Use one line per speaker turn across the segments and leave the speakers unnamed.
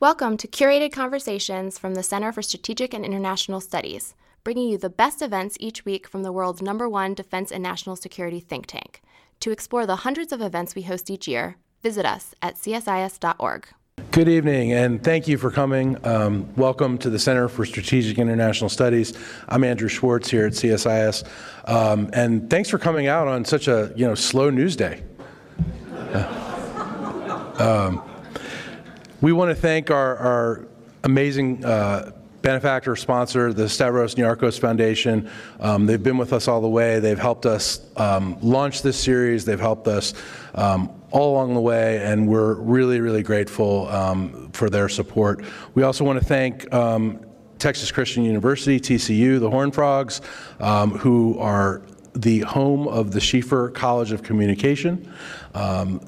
Welcome to curated conversations from the Center for Strategic and International Studies, bringing you the best events each week from the world's number one defense and national security think tank. To explore the hundreds of events we host each year, visit us at csis.org.
Good evening, and thank you for coming. Um, welcome to the Center for Strategic International Studies. I'm Andrew Schwartz here at CSIS, um, and thanks for coming out on such a you know slow news day. Um, we want to thank our, our amazing uh, benefactor sponsor, the Stavros Niarchos Foundation. Um, they've been with us all the way. They've helped us um, launch this series. They've helped us um, all along the way, and we're really, really grateful um, for their support. We also want to thank um, Texas Christian University, TCU, the Horned Frogs, um, who are the home of the Schieffer College of Communication. Um,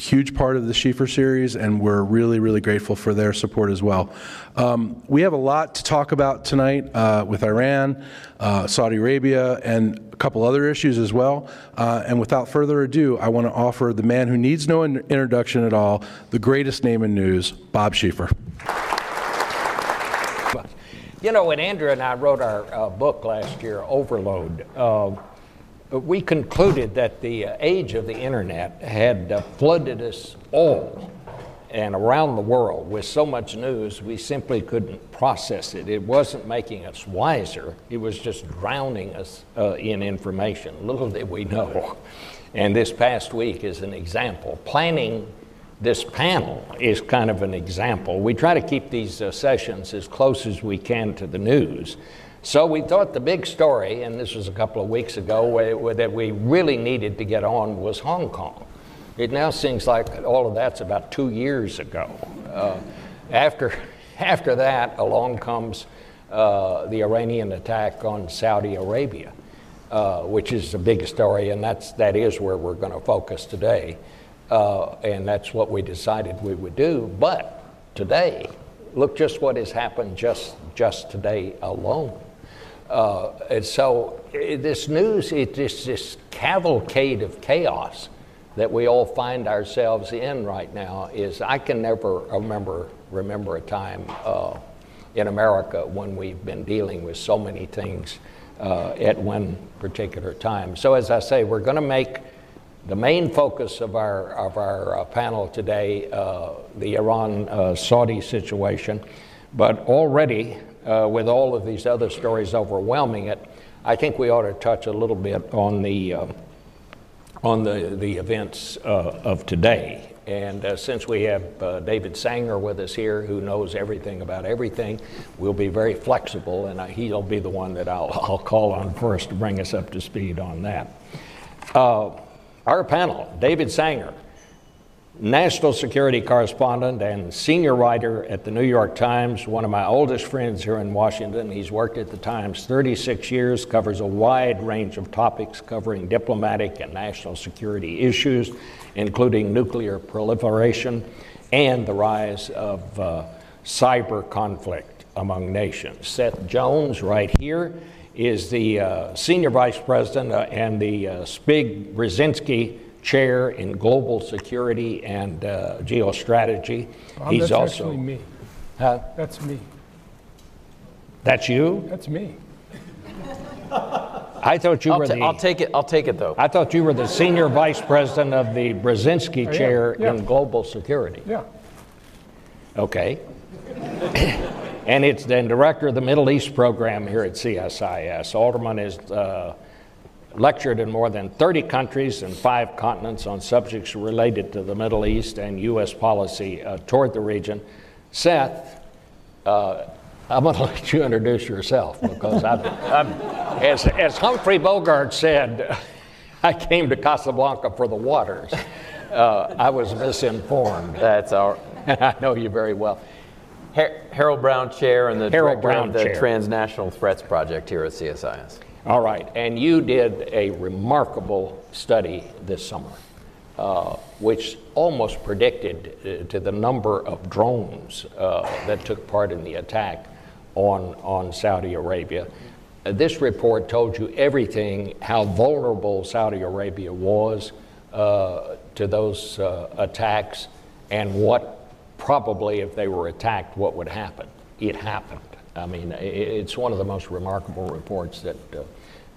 huge part of the Schieffer series, and we're really, really grateful for their support as well. Um, we have a lot to talk about tonight uh, with Iran, uh, Saudi Arabia, and a couple other issues as well. Uh, and without further ado, I want to offer the man who needs no in- introduction at all, the greatest name in news, Bob Schieffer.
You know, when Andrew and I wrote our uh, book last year, Overload, uh, we concluded that the uh, age of the internet had uh, flooded us all and around the world with so much news, we simply couldn't process it. It wasn't making us wiser, it was just drowning us uh, in information. Little did we know. And this past week is an example. Planning this panel is kind of an example. We try to keep these uh, sessions as close as we can to the news. So we thought the big story, and this was a couple of weeks ago, that we really needed to get on was Hong Kong. It now seems like all of that's about two years ago. Uh, after, after that, along comes uh, the Iranian attack on Saudi Arabia, uh, which is a big story, and that's, that is where we're going to focus today. Uh, and that's what we decided we would do. But today, look just what has happened just, just today alone. Uh, and so uh, this news, it's this, this cavalcade of chaos that we all find ourselves in right now is I can never remember, remember a time uh, in America when we've been dealing with so many things uh, at one particular time. So as I say, we're going to make the main focus of our, of our uh, panel today uh, the Iran-Saudi situation, but already uh, with all of these other stories overwhelming it, I think we ought to touch a little bit on the, uh, on the, the events uh, of today. And uh, since we have uh, David Sanger with us here, who knows everything about everything, we'll be very flexible, and he'll be the one that I'll, I'll call on first to bring us up to speed on that. Our panel David Sanger, national security correspondent and senior writer at the New York Times, one of my oldest friends here in Washington. He's worked at the Times 36 years, covers a wide range of topics covering diplomatic and national security issues, including nuclear proliferation and the rise of uh, cyber conflict among nations. Seth Jones, right here, is the uh, senior vice president uh, and the uh, Zbig Brzezinski chair in global security and uh, geostrategy.
Bob, He's that's also actually me.
Huh?
That's me.
That's you?
That's me.
I thought you
I'll
were
ta-
the.
I'll take it. I'll take it though.
I thought you were the senior vice president of the Brzezinski
Oh,
chair
yeah.
in global security.
Yeah.
Okay. and it's then director of the Middle East program here at CSIS. Alterman is uh, lectured in more than 30 countries and five continents on subjects related to the Middle East and U.S. policy uh, toward the region. Seth, uh, I'm going to let you introduce yourself because I'm, I'm, as, as Humphrey Bogart said, I came to Casablanca for the waters. Uh, I was misinformed.
That's our
I know you very well.
Har- Harold Brown Chair and the
Harold Brown
of the
Chair.
Transnational Threats Project here at CSIS.
All right, and you did a remarkable study this summer, uh, which almost predicted uh, to the number of drones uh, that took part in the attack on, on Saudi Arabia. Uh, this report told you everything how vulnerable Saudi Arabia was uh, to those uh, attacks and what probably if they were attacked, what would happen. It happened. I mean, it's one of the most remarkable reports that, uh,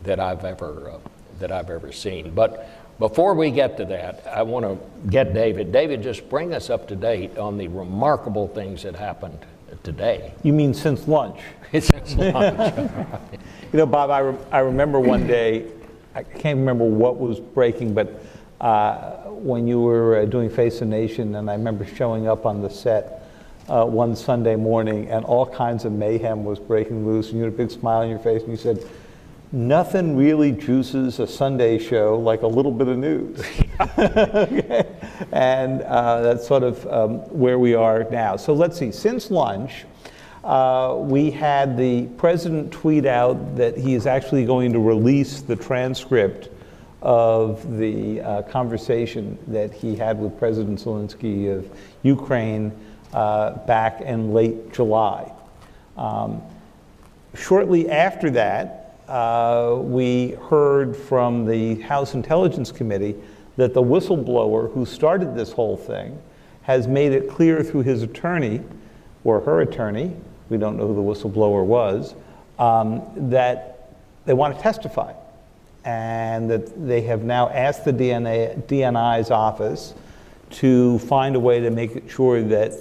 that, I've ever, uh, that I've ever seen. But before we get to that, I want to get David. David, just bring us up to date on the remarkable things that happened today.
You mean since lunch?
since lunch.
you know, Bob, I, re- I remember one day, I can't remember what was breaking, but uh, when you were uh, doing Face the Nation, and I remember showing up on the set uh, one Sunday morning, and all kinds of mayhem was breaking loose, and you had a big smile on your face, and you said, Nothing really juices a Sunday show like a little bit of news. okay. And uh, that's sort of um, where we are now. So let's see, since lunch, uh, we had the president tweet out that he is actually going to release the transcript of the uh, conversation that he had with President Zelensky of Ukraine back in late July. Um, shortly after that, uh, we heard from the House Intelligence Committee that the whistleblower who started this whole thing has made it clear through his attorney or her attorney, we don't know who the whistleblower was, um, that they want to testify. And that they have now asked the DNA, DNI's office to find a way to make sure that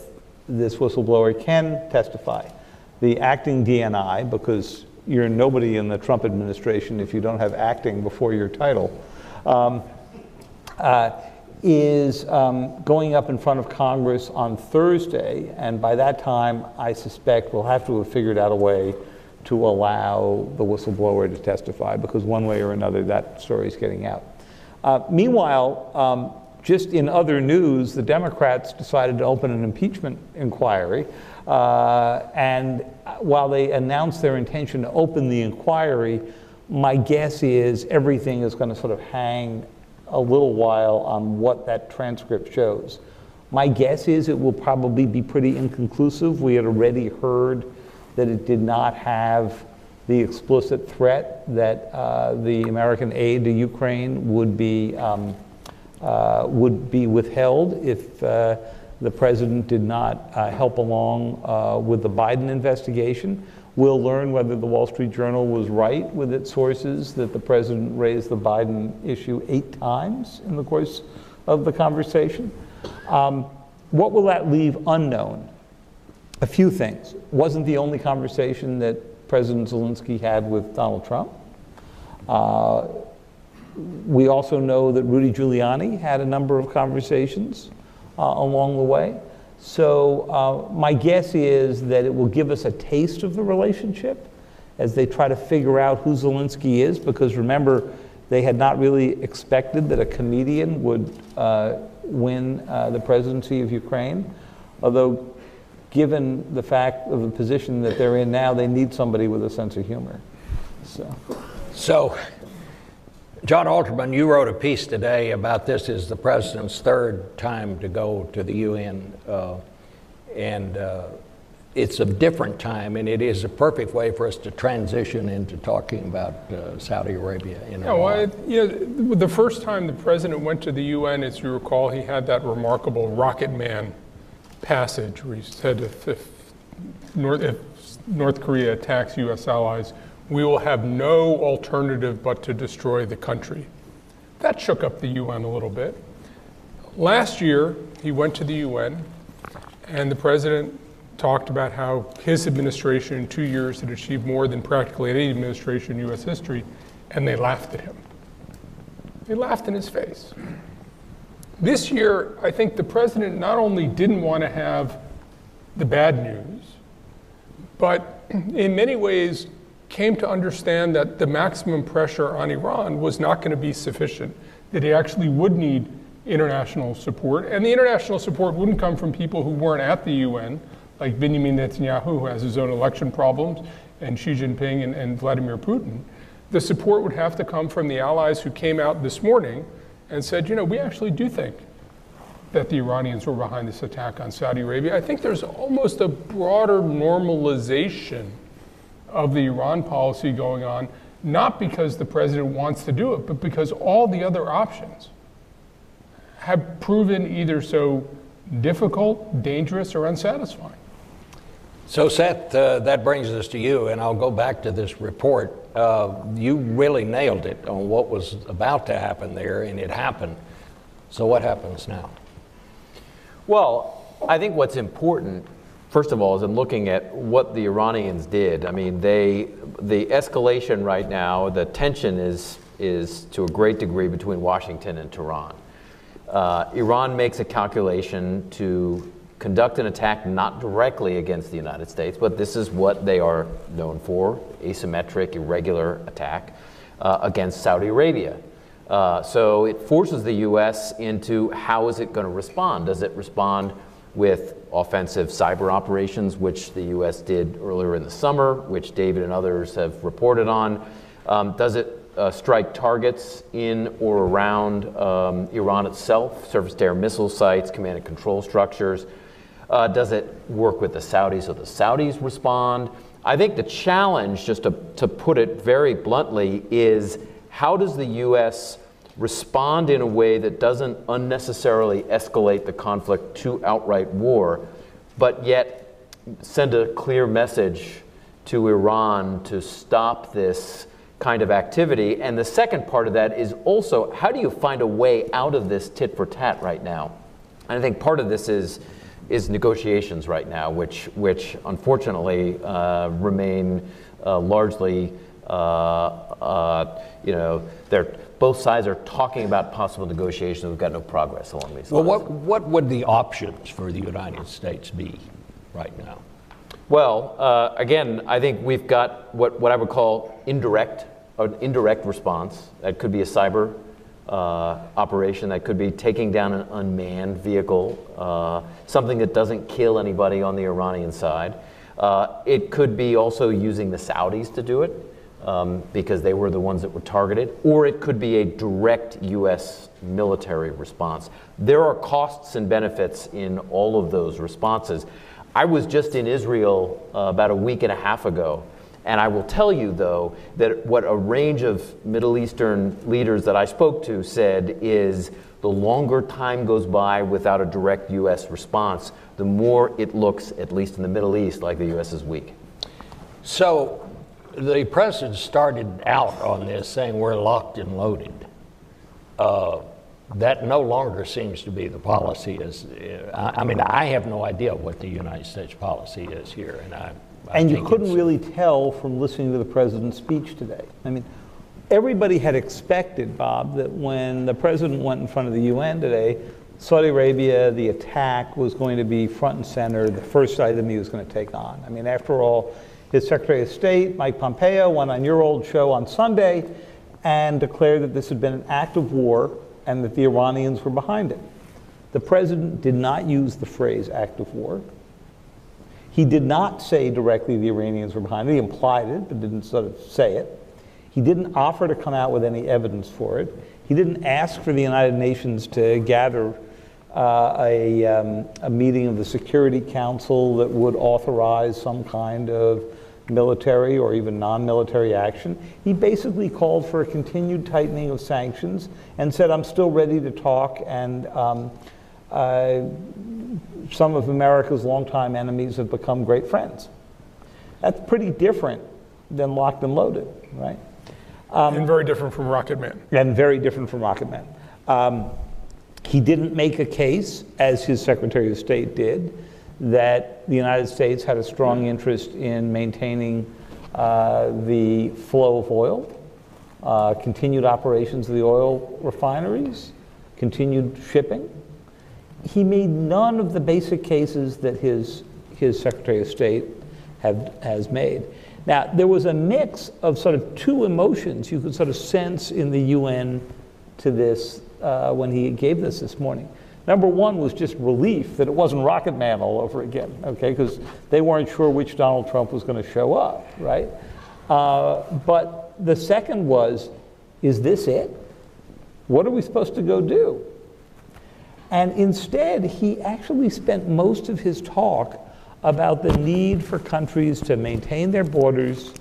this whistleblower can testify. The acting DNI, because you're nobody in the Trump administration if you don't have acting before your title, um, uh, is um, going up in front of Congress on Thursday. And by that time, I suspect we'll have to have figured out a way to allow the whistleblower to testify because one way or another that story is getting out. Uh, meanwhile, um, just in other news, the Democrats decided to open an impeachment inquiry. Uh, and while they announced their intention to open the inquiry, my guess is everything is going to sort of hang a little while on what that transcript shows. My guess is it will probably be pretty inconclusive. We had already heard that it did not have the explicit threat that uh, the American aid to Ukraine would be, um, uh, would be withheld if uh, the president did not uh, help along uh, with the Biden investigation. We'll learn whether the Wall Street Journal was right with its sources that the president raised the Biden issue eight times in the course of the conversation. Um, what will that leave unknown? A few things. Wasn't the only conversation that President Zelensky had with Donald Trump. We also know that Rudy Giuliani had a number of conversations uh, along the way. So uh, my guess is that it will give us a taste of the relationship as they try to figure out who Zelensky is, because remember, they had not really expected that a comedian would uh, win uh, the presidency of Ukraine. Although, given the fact of the position that they're in now, they need somebody with a sense of humor. So,
so John Alterman, you wrote a piece today about this is the president's third time to go to the UN, uh, and uh, it's a different time, and it is a perfect way for us to transition into talking about uh, Saudi Arabia. In
yeah, well, I, you know, the first time the president went to the UN, as you recall, he had that remarkable Rocket Man passage where he said if, if, North, if North Korea attacks U.S. allies, we will have no alternative but to destroy the country. That shook up the UN a little bit. Last year, he went to the UN, and the president talked about how his administration in two years had achieved more than practically any administration in US history, and they laughed at him. They laughed in his face. This year, I think the president not only didn't want to have the bad news, but in many ways came to understand that the maximum pressure on Iran was not going to be sufficient, that he actually would need international support. And the international support wouldn't come from people who weren't at the UN, like Benjamin Netanyahu, who has his own election problems, and Xi Jinping and, and Vladimir Putin. The support would have to come from the allies who came out this morning and said, you know, we actually do think that the Iranians were behind this attack on Saudi Arabia. I think there's almost a broader normalization of the Iran policy going on, not because the president wants to do it, but because all the other options have proven either so difficult, dangerous, or unsatisfying.
So, Seth, uh, that brings us to you, and I'll go back to this report. Uh, you really nailed it on what was about to happen there, and it happened. So, what happens now?
Well, I think what's important, first of all, is in looking at what the Iranians did. I mean, they, the escalation right now, the tension is, is to a great degree between Washington and Tehran. Uh, Iran makes a calculation to conduct an attack not directly against the United States, but this is what they are known for asymmetric, irregular attack uh, against Saudi Arabia. Uh, so it forces the U.S. into how is it going to respond? Does it respond with offensive cyber operations, which the U.S. did earlier in the summer, which David and others have reported on? Um, does it uh, strike targets in or around um, Iran itself, surface to air missile sites, command and control structures? Uh, does it work with the Saudis so the Saudis respond? I think the challenge, just to, to put it very bluntly, is how does the U.S. respond in a way that doesn't unnecessarily escalate the conflict to outright war, but yet send a clear message to Iran to stop this kind of activity? And the second part of that is also how do you find a way out of this tit for tat right now? And I think part of this is is negotiations right now, which, which unfortunately uh, remain uh, largely, uh, uh, you know, they're, both sides are talking about possible negotiations. We've got no progress along these
well,
lines.
Well, what, what would the options for the United States be right now?
Well, uh, again, I think we've got what, what I would call indirect, an indirect response. That could be a cyber uh, operation that could be taking down an unmanned vehicle, uh, something that doesn't kill anybody on the Iranian side. Uh, it could be also using the Saudis to do it um, because they were the ones that were targeted, or it could be a direct U.S. military response. There are costs and benefits in all of those responses. I was just in Israel uh, about a week and a half ago. And I will tell you, though, that what a range of Middle Eastern leaders that I spoke to said is the longer time goes by without a direct U.S. response, the more it looks, at least in the Middle East, like the U.S. is weak.
So the president started out on this saying we're locked and loaded. Uh, that no longer seems to be the policy. Is I, I mean, I have no idea what the United States policy is here, and I I
and you couldn't really tell from listening to the president's speech today. I mean, everybody had expected, Bob, that when the president went in front of the UN today, Saudi Arabia, the attack was going to be front and center, the first item he was going to take on. I mean, after all, his Secretary of State, Mike Pompeo, went on your old show on Sunday and declared that this had been an act of war and that the Iranians were behind it. The president did not use the phrase act of war. He did not say directly the Iranians were behind it. He implied it, but didn't sort of say it. He didn't offer to come out with any evidence for it. He didn't ask for the United Nations to gather uh, a, um, a meeting of the Security Council that would authorize some kind of military or even non military action. He basically called for a continued tightening of sanctions and said, I'm still ready to talk and um, uh, some of America's longtime enemies have become great friends. That's pretty different than locked and loaded, right?
Um, and very different from Rocket Man.
And very different from Rocket Man. Um, he didn't make a case, as his Secretary of State did, that the United States had a strong interest in maintaining uh, the flow of oil, uh, continued operations of the oil refineries, continued shipping he made none of the basic cases that his, his Secretary of State have, has made. Now, there was a mix of sort of two emotions you could sort of sense in the UN to this uh, when he gave this this morning. Number one was just relief that it wasn't Rocket Man all over again, okay, because they weren't sure which Donald Trump was going to show up, right? Uh, but the second was, is this it? What are we supposed to go do? And instead, he actually spent most of his talk about the need for countries to maintain their borders,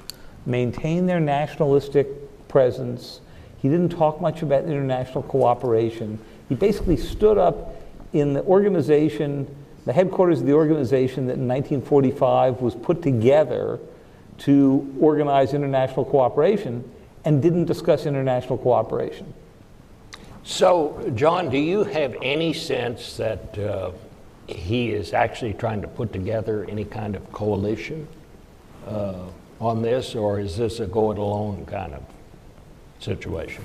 maintain their nationalistic presence. He didn't talk much about international cooperation. He basically stood up in the organization, the headquarters of the organization that in 1945 was put together to organize international cooperation and didn't discuss international cooperation.
So, John, do you have any sense that uh, he is actually trying to put together any kind of coalition uh, on this, or is this a go it alone kind of situation?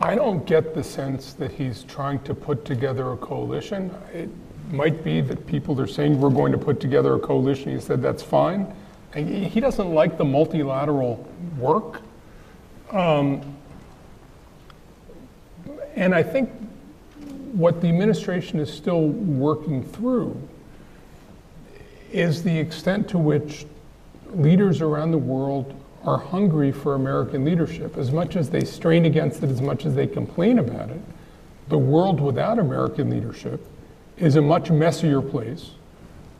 I don't get the sense that he's trying to put together a coalition. It might be that people are saying we're going to put together a coalition. He said that's fine. He doesn't like the multilateral work. Um, and I think what the administration is still working through is the extent to which leaders around the world are hungry for American leadership. As much as they strain against it, as much as they complain about it, the world without American leadership is a much messier place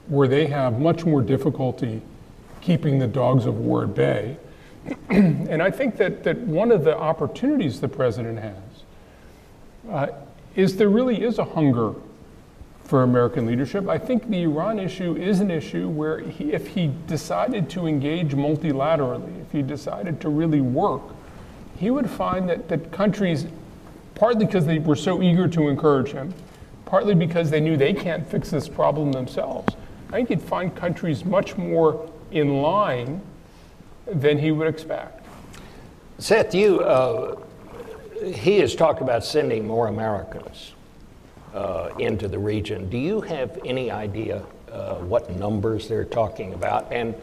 where they have much more difficulty keeping the dogs of war at bay. and I think that, that one of the opportunities the president has uh, is there really is a hunger for American leadership. I think the Iran issue is an issue where he, if he decided to engage multilaterally, if he decided to really work, he would find that, that countries, partly because they were so eager to encourage him, partly because they knew they can't fix this problem themselves, I think he'd find countries much more in line than he would expect.
Seth, you, uh, he has talked about sending more Americans into the region. Do you have any idea uh, what numbers they're talking about? And,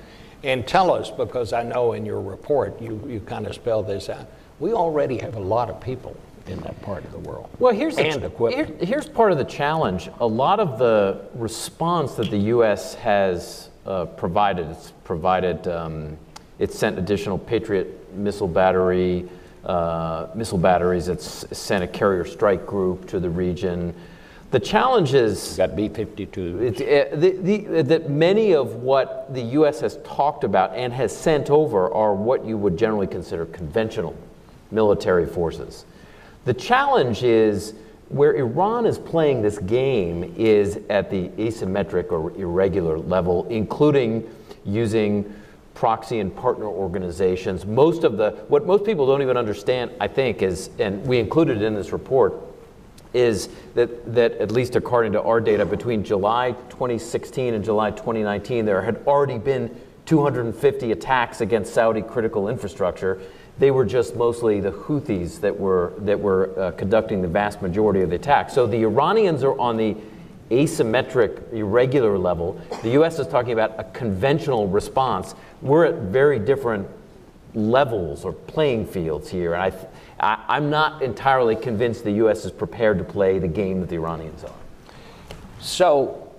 and tell us, because I know in your report you, you kind of spell this out, we already have a lot of people in that part of the world.
Well, here's
and equipment.
here- here's part of the challenge. A lot of the response that the U.S. has uh, provided, it's provided, um, it's sent additional Patriot missile battery, uh, missile batteries. It's sent a carrier strike group to the region. The challenge is
Got B-52s.
it's, uh, the, the, that many of what the U.S. has talked about and has sent over are what you would generally consider conventional military forces. The challenge is where Iran is playing this game is at the asymmetric or irregular level, including using proxy and partner organizations. Most of the, what most people don't even understand, I think, is, and we included in this report, is that, that at least according to our data, between July 2016 and July 2019, there had already been 250 attacks against Saudi critical infrastructure. They were just mostly the Houthis that were, that were uh, conducting the vast majority of the attacks. So the Iranians are on the asymmetric, irregular level. The US is talking about a conventional response. We're at very different levels or playing fields here. And I, I, I'm not entirely convinced the U.S. is prepared to play the game that the Iranians are.
So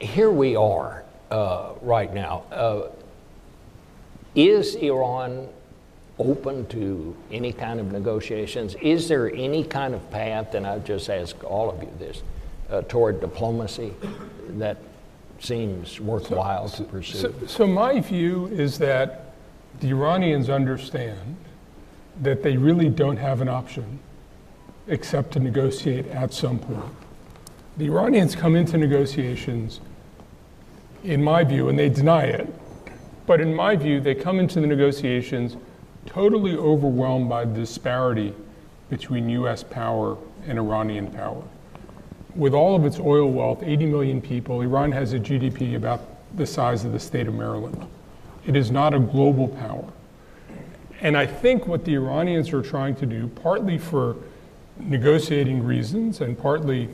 here we are uh, right now. Uh, is Iran open to any kind of negotiations? Is there any kind of path, and I'll just ask all of you this, uh, toward diplomacy that seems worthwhile to pursue?
So, so my view is that the Iranians understand that they really don't have an option except to negotiate at some point. The Iranians come into negotiations, in my view, and they deny it, but in my view, they come into the negotiations totally overwhelmed by the disparity between US power and Iranian power. With all of its oil wealth, 80 million people, Iran has a GDP about the size of the state of Maryland. It is not a global power. And I think what the Iranians are trying to do, partly for negotiating reasons and partly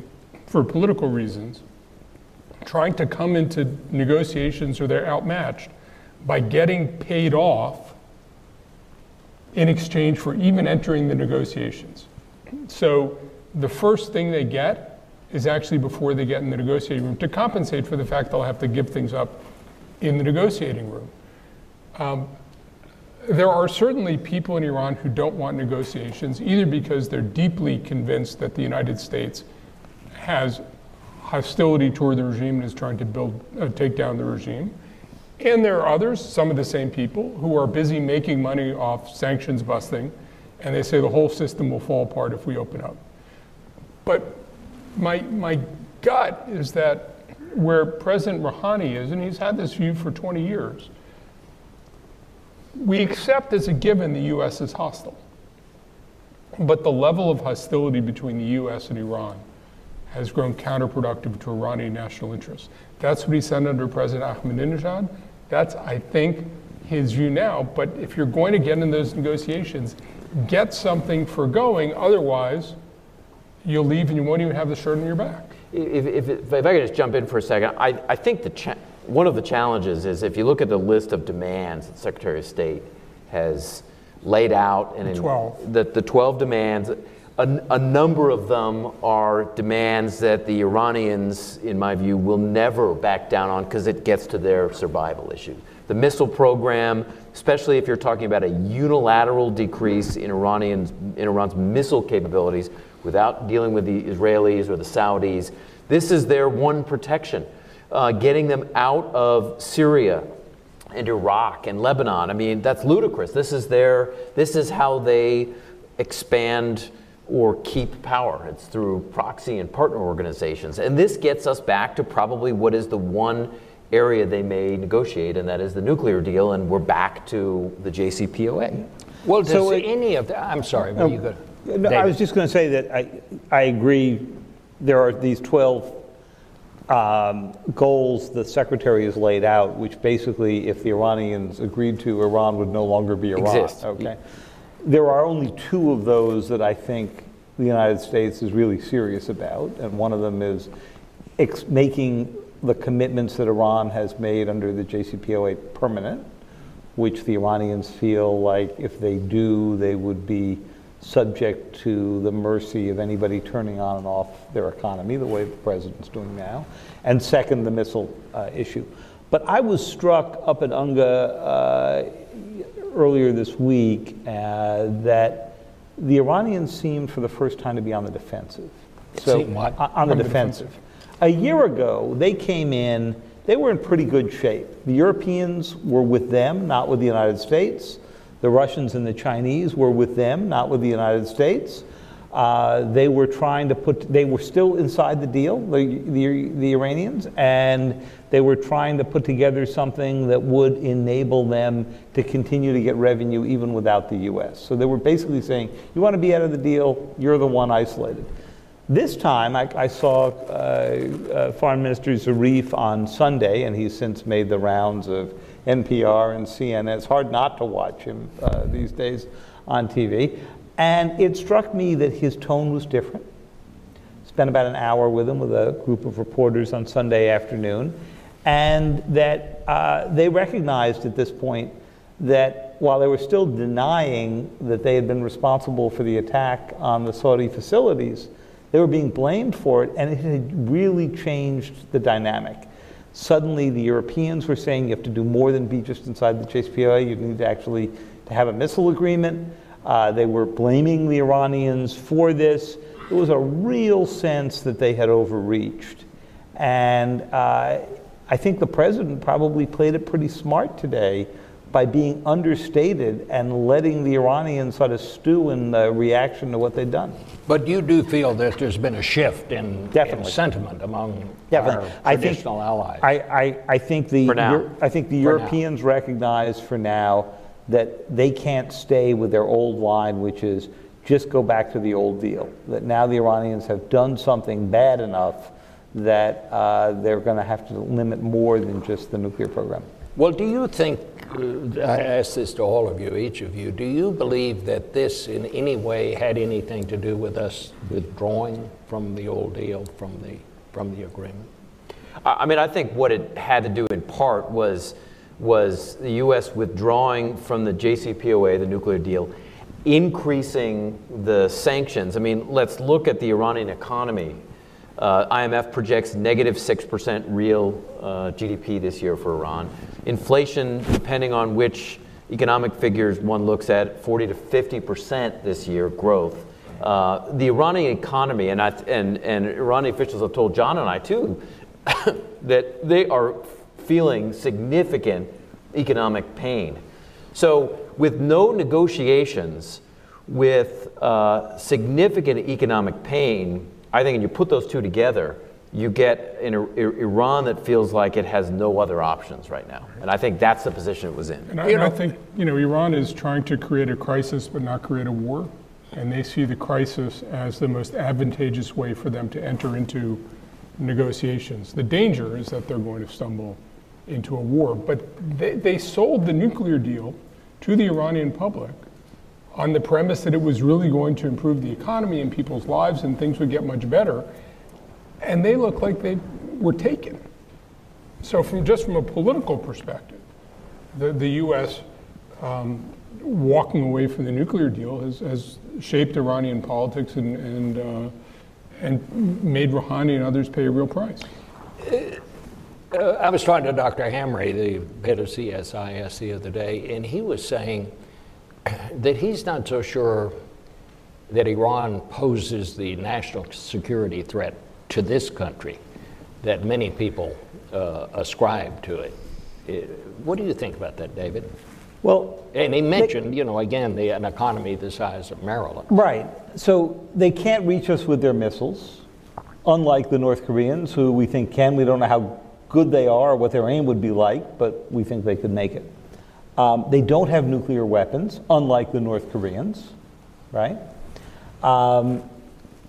for political reasons, trying to come into negotiations where they're outmatched by getting paid off in exchange for even entering the negotiations. So the first thing they get is actually before they get in the negotiating room to compensate for the fact they'll have to give things up in the negotiating room. Um, there are certainly people in Iran who don't want negotiations, either because they're deeply convinced that the United States has hostility toward the regime and is trying to build, uh, take down the regime. And there are others, some of the same people, who are busy making money off sanctions busting, and they say the whole system will fall apart if we open up. But my, my gut is that where President Rouhani is, and he's had this view for 20 years, we accept as a given the U.S. is hostile. But the level of hostility between the U.S. and Iran has grown counterproductive to Iranian national interests. That's what he said under President Ahmadinejad. That's, I think, his view now. But if you're going to get in those negotiations, get something for going. Otherwise, you'll leave and you won't even have the shirt on your back.
If, if, if I could just jump in for a second, I, I think the cha- one of the challenges is if you look at the list of demands that Secretary of State has laid out, and in
12.
The, the 12 demands, a, a number of them are demands that the Iranians, in my view, will never back down on because it gets to their survival issue. The missile program, especially if you're talking about a unilateral decrease in, Iranians, in Iran's missile capabilities without dealing with the Israelis or the Saudis, this is their one protection. Uh, getting them out of Syria and Iraq and Lebanon. I mean, that's ludicrous. This is their, this is how they expand or keep power. It's through proxy and partner organizations. And this gets us back to probably what is the one area they may negotiate, and that is the nuclear deal, and we're back to the JCPOA.
Well, does
So it-
any of that, I'm sorry, but you could.
No, I was just going to say that I, I agree, there are these 12 um, goals the secretary has laid out, which basically, if the Iranians agreed to, Iran would no longer be Iran.
Exist.
Okay. There are only two of those that I think the United States is really serious about, and one of them is ex- making the commitments that Iran has made under the JCPOA permanent, which the Iranians feel like if they do, they would be subject to the mercy of anybody turning on and off their economy, the way the president's doing now. And second, the missile uh, issue. But I was struck up at UNGA uh, earlier this week uh, that the Iranians seemed for the first time to be on the defensive.
Seem what?
On, on the
On the
defensive. A year ago, they came in, they were in pretty good shape. The Europeans were with them, not with the United States. The Russians and the Chinese were with them, not with the United States. Uh, they were trying to put, they were still inside the deal, the, the, the Iranians, and they were trying to put together something that would enable them to continue to get revenue even without the US. So they were basically saying, you want to be out of the deal, you're the one isolated. This time, I, I saw uh, uh, Foreign Minister Zarif on Sunday, and he's since made the rounds of NPR and CNN. It's hard not to watch him uh, these days on TV. And it struck me that his tone was different. Spent about an hour with him with a group of reporters on Sunday afternoon, and that uh, they recognized at this point that while they were still denying that they had been responsible for the attack on the Saudi facilities, they were being blamed for it, and it had really changed the dynamic. Suddenly, the Europeans were saying you have to do more than be just inside the JCPOA. You need to actually to have a missile agreement. Uh, they were blaming the Iranians for this. It was a real sense that they had overreached, and uh, I think the president probably played it pretty smart today by being understated and letting the Iranians sort of stew in the reaction to what they'd done.
But you do feel that there's been a shift in, in
Definitely.
sentiment among
Definitely.
our
I think-
traditional allies.
I, I, I think the
For now.
I think the
For now.
Europeans recognize for now that they can't stay with their old line, which is just go back to the old deal. That now the Iranians have done something bad enough that uh, they're going to have to limit more than just the nuclear program.
Well, do you think, uh, I ask this to all of you, each of you, do you believe that this in any way had anything to do with us withdrawing from the old deal, from the, from the agreement?
I I mean, I think what it had to do in part was, was the U.S. withdrawing from the JCPOA, the nuclear deal, increasing the sanctions. I mean, let's look at the Iranian economy. Uh, IMF projects negative 6% real uh, GDP this year for Iran. Inflation, depending on which economic figures one looks at, 40 to 50% this year growth. Uh, the Iranian economy, and, I, and, and Iranian officials have told John and I too, that they are feeling significant economic pain. So, with no negotiations, with uh, significant economic pain, I think when you put those two together, you get an Iran that feels like it has no other options right now. And I think that's the position it was in.
And I, and I think, you know, Iran is trying to create a crisis but not create a war. And they see the crisis as the most advantageous way for them to enter into negotiations. The danger is that they're going to stumble into a war. But they, they sold the nuclear deal to the Iranian public on the premise that it was really going to improve the economy and people's lives and things would get much better. And they look like they were taken. So, from just from a political perspective, the, the U.S. Um, walking away from the nuclear deal has, has shaped Iranian politics and, and, uh, and made Rouhani and others pay a real price.
Uh, I was talking to Dr. Hamre, the head of CSIS, the other day, and he was saying that he's not so sure that Iran poses the national security threat to this country that many people uh, ascribe to it. Uh, what do you think about that, David?
Well,
And he mentioned, you know, again, the, an economy the size of Maryland.
Right. So they can't reach us with their missiles, unlike the North Koreans, who we think can. We don't know how good they are or what their aim would be like, but we think they could make it. Um, they don't have nuclear weapons, unlike the North Koreans, right? Um,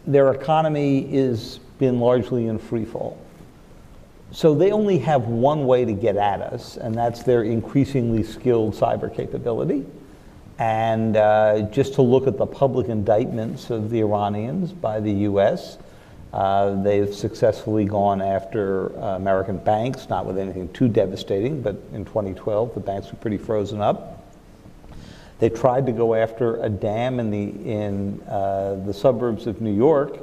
their economy has been largely in free fall. So they only have one way to get at us, and that's their increasingly skilled cyber capability. And uh, just to look at the public indictments of the Iranians by the US, uh, they've successfully gone after uh, American banks, not with anything too devastating, but in 2012, the banks were pretty frozen up. They tried to go after a dam in the, in, uh, the suburbs of New York.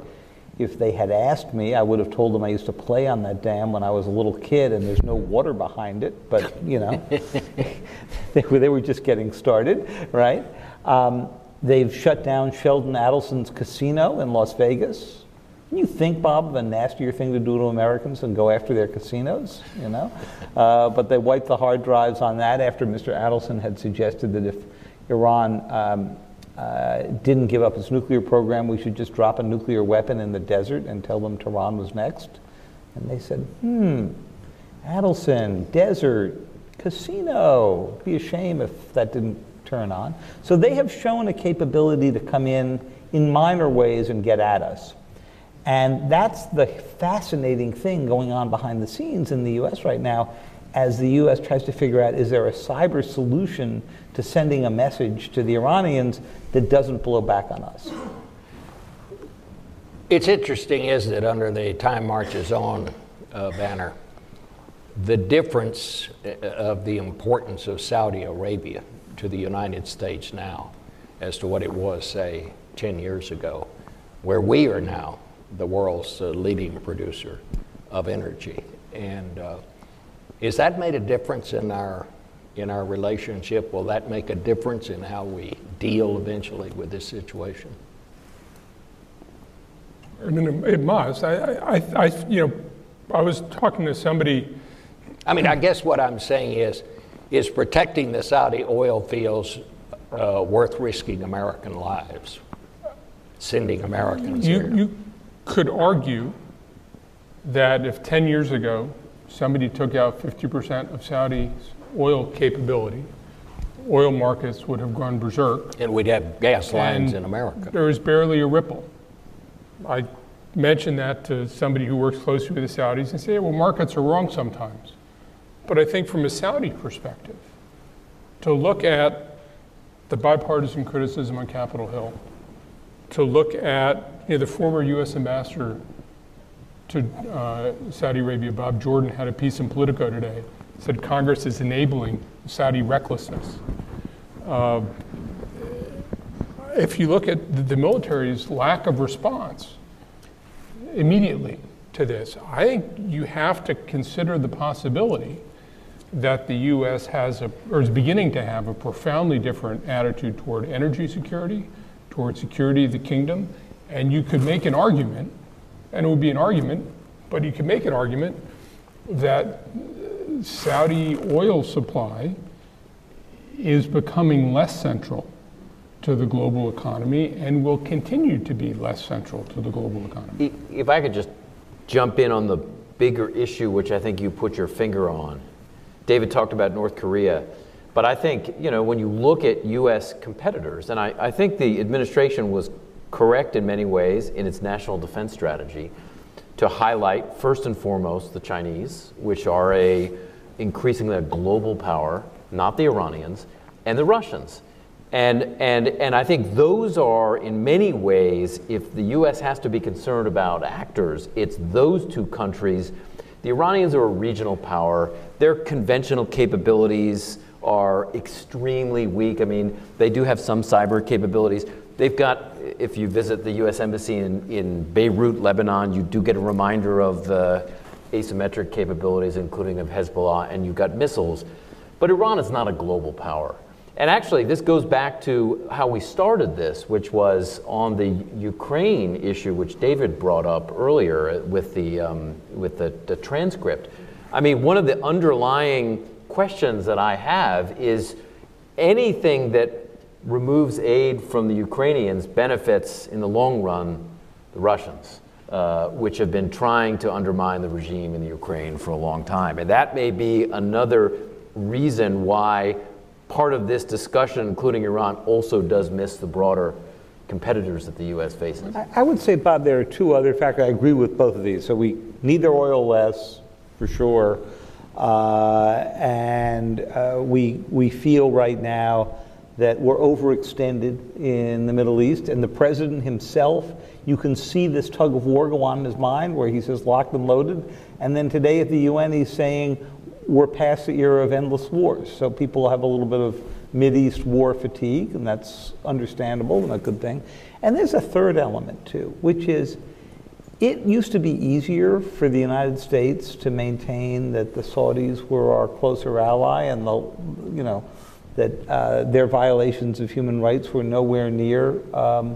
If they had asked me, I would have told them I used to play on that dam when I was a little kid and there's no water behind it, but you know, they, were, they were just getting started, right? Um, they've shut down Sheldon Adelson's casino in Las Vegas. Can you think, Bob, of a nastier thing to do to Americans than go after their casinos? You know, uh, but they wiped the hard drives on that after Mr. Adelson had suggested that if Iran um, uh, didn't give up its nuclear program, we should just drop a nuclear weapon in the desert and tell them Tehran was next. And they said, "Hmm, Adelson, desert, casino. It'd be a shame if that didn't turn on." So they have shown a capability to come in in minor ways and get at us. And that's the fascinating thing going on behind the scenes in the US right now as the US tries to figure out is there a cyber solution to sending a message to the Iranians that doesn't blow back on us?
It's interesting, isn't it, under the Time Marches On uh, banner, the difference uh, of the importance of Saudi Arabia to the United States now as to what it was, say, 10 years ago, where we are now the world's uh, leading producer of energy. And uh, is that made a difference in our in our relationship? Will that make a difference in how we deal eventually with this situation?
I mean, it must. I, I, I, you know, I was talking to somebody.
I mean, I guess what I'm saying is, is protecting the Saudi oil fields uh, worth risking American lives, sending Americans
You,
here?
you could argue that if 10 years ago somebody took out 50% of Saudi's oil capability, oil markets would have gone berserk.
and we'd have gas lines in America.
There is barely a ripple. I mentioned that to somebody who works closely with the Saudis and say, well, markets are wrong sometimes. But I think from a Saudi perspective, to look at the bipartisan criticism on Capitol Hill, to look at know, the former U.S. ambassador to uh, Saudi Arabia, Bob Jordan, had a piece in Politico today. Said Congress is enabling Saudi recklessness. Uh, if you look at the, the military's lack of response immediately to this, I think you have to consider the possibility that the U.S. has a, or is beginning to have a profoundly different attitude toward energy security, toward security of the kingdom, and you could make an argument, and it would be an argument, but you could make an argument that Saudi oil supply is becoming less central to the global economy and will continue to be less central to the global economy.
If I could just jump in on the bigger issue, which I think you put your finger on. David talked about North Korea, but I think, you know, when you look at U.S. competitors, and I, I think the administration was correct in many ways in its national defense strategy to highlight first and foremost the Chinese, which are a increasingly a global power, not the Iranians, and the Russians. And, and, and I think those are, in many ways, if the US has to be concerned about actors, it's those two countries. The Iranians are a regional power. Their conventional capabilities are extremely weak. I mean, they do have some cyber capabilities. They've got, if you visit the US Embassy in, in Beirut, Lebanon, you do get a reminder of the asymmetric capabilities, including of Hezbollah, and you've got missiles. But Iran is not a global power. And actually, this goes back to how we started this, which was on the Ukraine issue, which David brought up earlier with the, um, with the, the transcript. I mean, one of the underlying questions that I have is anything that removes aid from the Ukrainians benefits in the long run the Russians, uh, which have been trying to undermine the regime in the Ukraine for a long time. And that may be another reason why part of this discussion, including Iran, also does miss the broader competitors that the U.S. faces?
I, would say, Bob, there are two other factors. I agree with both of these. So we need their oil less, for sure. Uh, and uh, we, we feel right now that we're overextended in the Middle East. And the president himself, you can see this tug of war go on in his mind where he says locked and loaded. And then today at the UN, he's saying we're past the era of endless wars. So people have a little bit of East war fatigue, and that's understandable and a good thing. And there's a third element too, which is it used to be easier for the United States to maintain that the Saudis were our closer ally and the, you know, that uh, their violations of human rights were nowhere near um,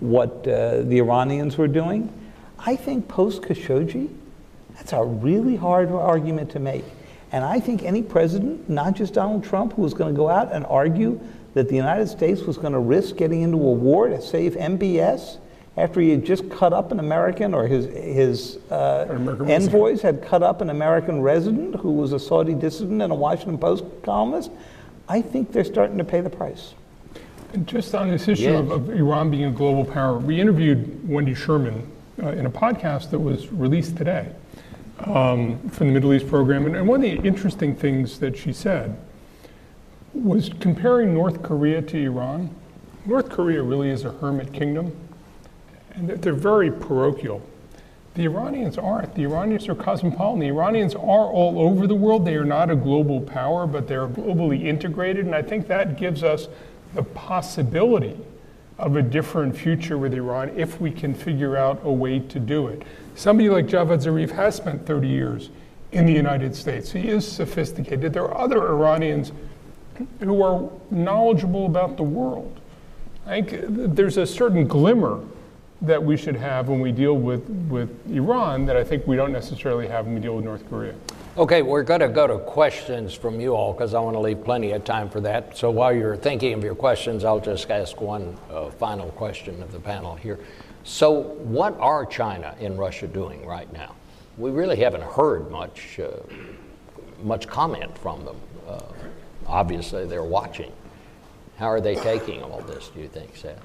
what uh, the Iranians were doing. I think post Khashoggi, that's a really hard argument to make. And I think any president, not just Donald Trump, who was going to go out and argue that the United States was going to risk getting into a war to save MBS after he had just cut up an American or his, his uh, envoys had cut up an American resident who was a Saudi dissident and a Washington Post columnist, I think they're starting to pay the price.
And just on this issue yes. of, of, Iran being a global power, we interviewed Wendy Sherman uh, in a podcast that was released today um, from the Middle East program. And, and one of the interesting things that she said was comparing North Korea to Iran. North Korea really is a hermit kingdom, and they're very parochial. The Iranians aren't. The Iranians are cosmopolitan. The Iranians are all over the world. They are not a global power, but they're globally integrated, and I think that gives us the possibility of a different future with Iran if we can figure out a way to do it. Somebody like Javad Zarif has spent 30 years in the United States. He is sophisticated. There are other Iranians who are knowledgeable about the world. I think there's a certain glimmer that we should have when we deal with, with Iran that I think we don't necessarily have when we deal with North Korea.
Okay, we're going to go to questions from you all because I want to leave plenty of time for that. So while you're thinking of your questions, I'll just ask one uh, final question of the panel here. So, what are China and Russia doing right now? We really haven't heard much, uh, much comment from them. Uh, obviously, they're watching. How are they taking all this, do you think, Seth?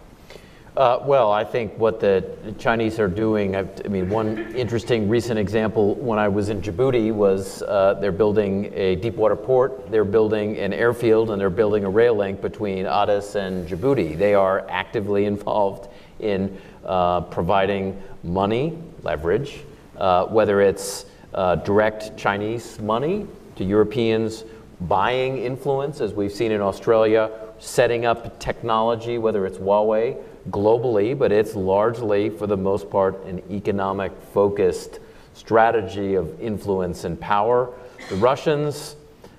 Uh, well, I think what the Chinese are doing, I, I, mean, one interesting recent example when I was in Djibouti was uh, they're building a deep water port, they're building an airfield, and they're building a rail link between Addis and Djibouti. They are actively involved in uh, providing money, leverage, uh, whether it's uh, direct Chinese money to Europeans, buying influence, as we've seen in Australia, setting up technology, whether it's Huawei, globally, but it's largely, for the most part, an economic focused strategy of influence and power. The Russians,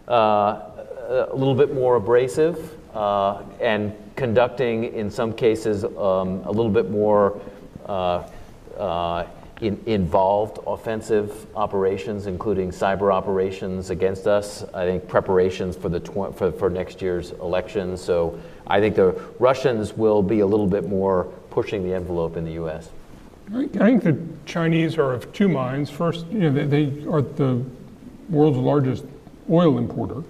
uh, a little bit more abrasive, uh, and conducting, in some cases, um, a little bit more uh, uh, in, involved offensive operations, including cyber operations against us. I think preparations for the tw- for, for next year's elections. So I think the Russians will be a little bit more pushing the envelope in the U.S.
I think the Chinese are of two minds. First, you know, they, they are the world's largest oil importer,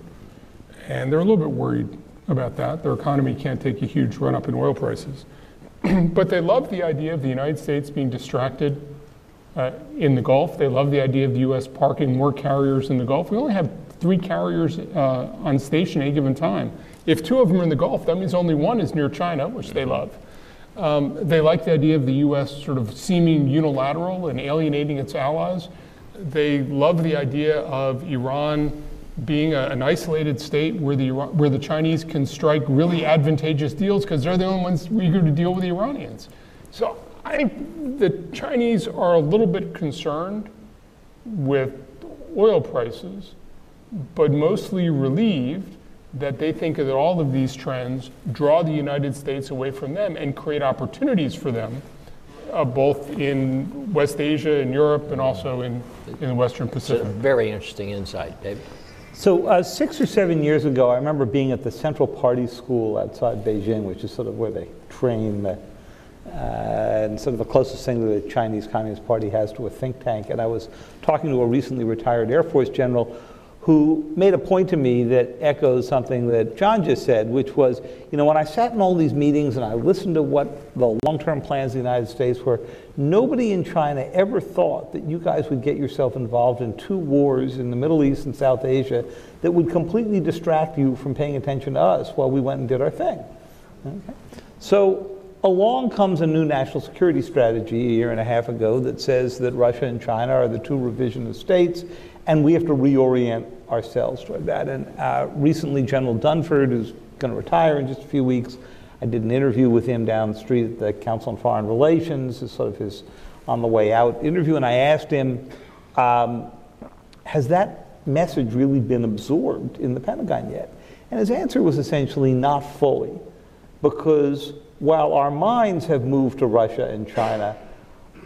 and they're a little bit worried about that. Their economy can't take a huge run up in oil prices. but they love the idea of the United States being distracted uh, in the Gulf. They love the idea of the U.S. parking more carriers in the Gulf. We only have three carriers uh, on station at any given time. If two of them are in the Gulf, that means only one is near China, which they love. Um, they like the idea of the U.S. sort of seeming unilateral and alienating its allies. They love the idea of Iran being a, an isolated state where the, where the Chinese can strike really advantageous deals because they're the only ones eager to deal with the Iranians. So I the Chinese are a little bit concerned with oil prices, but mostly relieved that they think that all of these trends draw the United States away from them and create opportunities for them, uh, both in West Asia and Europe and also in, in the Western Pacific.
Very interesting insight, David.
So uh, six or seven years ago, I remember being at the Central Party School outside Beijing, which is sort of where they train the, uh, and sort of the closest thing that the Chinese Communist Party has to a think tank. And I was talking to a recently retired Air Force general who made a point to me that echoes something that John just said, which was, you know, when I sat in all these meetings and I listened to what the long-term plans of the United States were, nobody in China ever thought that you guys would get yourself involved in two wars in the Middle East and South Asia that would completely distract you from paying attention to us while we went and did our thing. Okay? So along comes a new national security strategy a year and a half ago that says that Russia and China are the two revisionist states and we have to reorient ourselves toward that. And uh, recently, General Dunford, who's going to retire in just a few weeks, I did an interview with him down the street at the Council on Foreign Relations, as sort of his on the way out interview, and I asked him, um, has that message really been absorbed in the Pentagon yet? And his answer was essentially not fully, because while our minds have moved to Russia and China,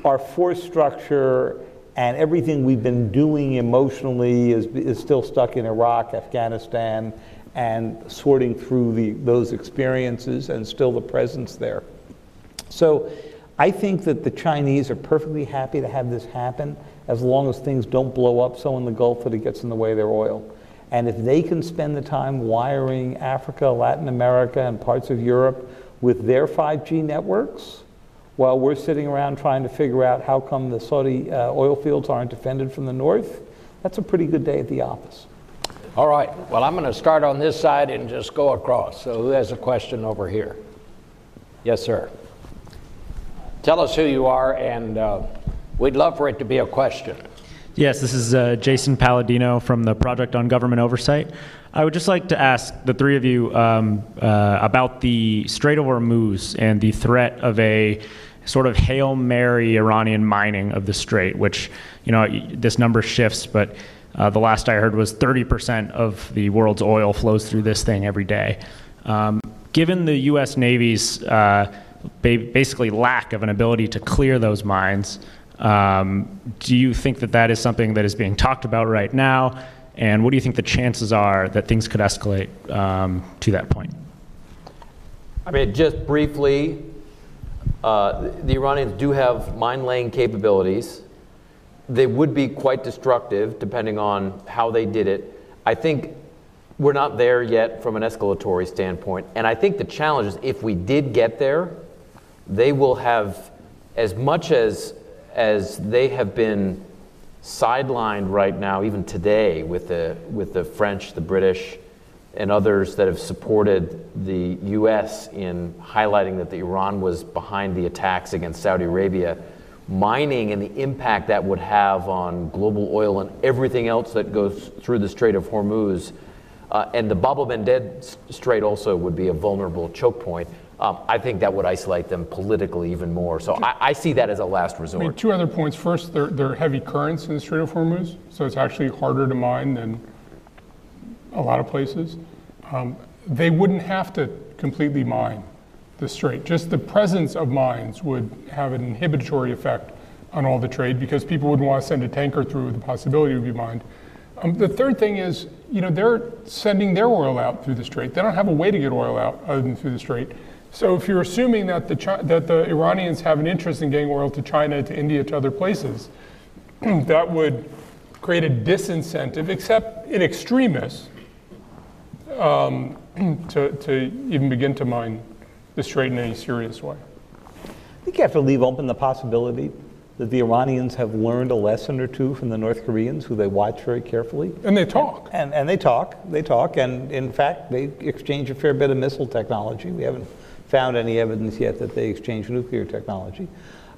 our force structure and everything we've been doing emotionally is, is still stuck in Iraq, Afghanistan, and sorting through the, those experiences and still the presence there. So I think that the Chinese are perfectly happy to have this happen as long as things don't blow up so in the Gulf that it gets in the way of their oil. And if they can spend the time wiring Africa, Latin America, and parts of Europe with their 5G networks, while we're sitting around trying to figure out how come the Saudi uh, oil fields aren't defended from the north, that's a pretty good day at the office.
All right. Well, I'm going to start on this side and just go across. So, who has a question over here? Yes, sir. Tell us who you are, and uh, we'd love for it to be a question.
Yes, this is uh, Jason Paladino from the Project on Government Oversight. I would just like to ask the three of you um, uh, about the Strait of Hormuz and the threat of a sort of Hail Mary Iranian mining of the strait, which, you know, this number shifts, but uh, the last I heard was 30% of the world's oil flows through this thing every day. Um, given the U.S. Navy's uh, ba- basically lack of an ability to clear those mines, um, do you think that that is something that is being talked about right now? And what do you think the chances are that things could escalate um, to that point?
I mean, just briefly, uh, the Iranians do have mine laying capabilities. They would be quite destructive depending on how they did it. I think we're not there yet from an escalatory standpoint. And I think the challenge is if we did get there, they will have as much as as they have been sidelined right now, even today, with the, with the French, the British, and others that have supported the U.S. in highlighting that the Iran was behind the attacks against Saudi Arabia, mining and the impact that would have on global oil and everything else that goes through the Strait of Hormuz. Uh, and the Bab el-Mandeb Strait also would be a vulnerable choke point um, I think that would isolate them politically even more. So I, I see that as a last resort.
I mean, two other points. First, there, there are heavy currents in the Strait of Hormuz, so it's actually harder to mine than a lot of places. Um, they wouldn't have to completely mine the strait. Just the presence of mines would have an inhibitory effect on all the trade because people wouldn't want to send a tanker through with the possibility would be mined. Um, the third thing is, you know, they're sending their oil out through the strait. They don't have a way to get oil out other than through the strait. So if you're assuming that the Chi- that the Iranians have an interest in getting oil to China, to India, to other places, that would create a disincentive, except in extremis, um, to, to even begin to mine the strait in any serious way.
I think you have to leave open the possibility that the Iranians have learned a lesson or two from the North Koreans, who they watch very carefully.
And they talk.
And, and they talk, they talk, and in fact, they exchange a fair bit of missile technology. We haven't found any evidence yet that they exchanged nuclear technology.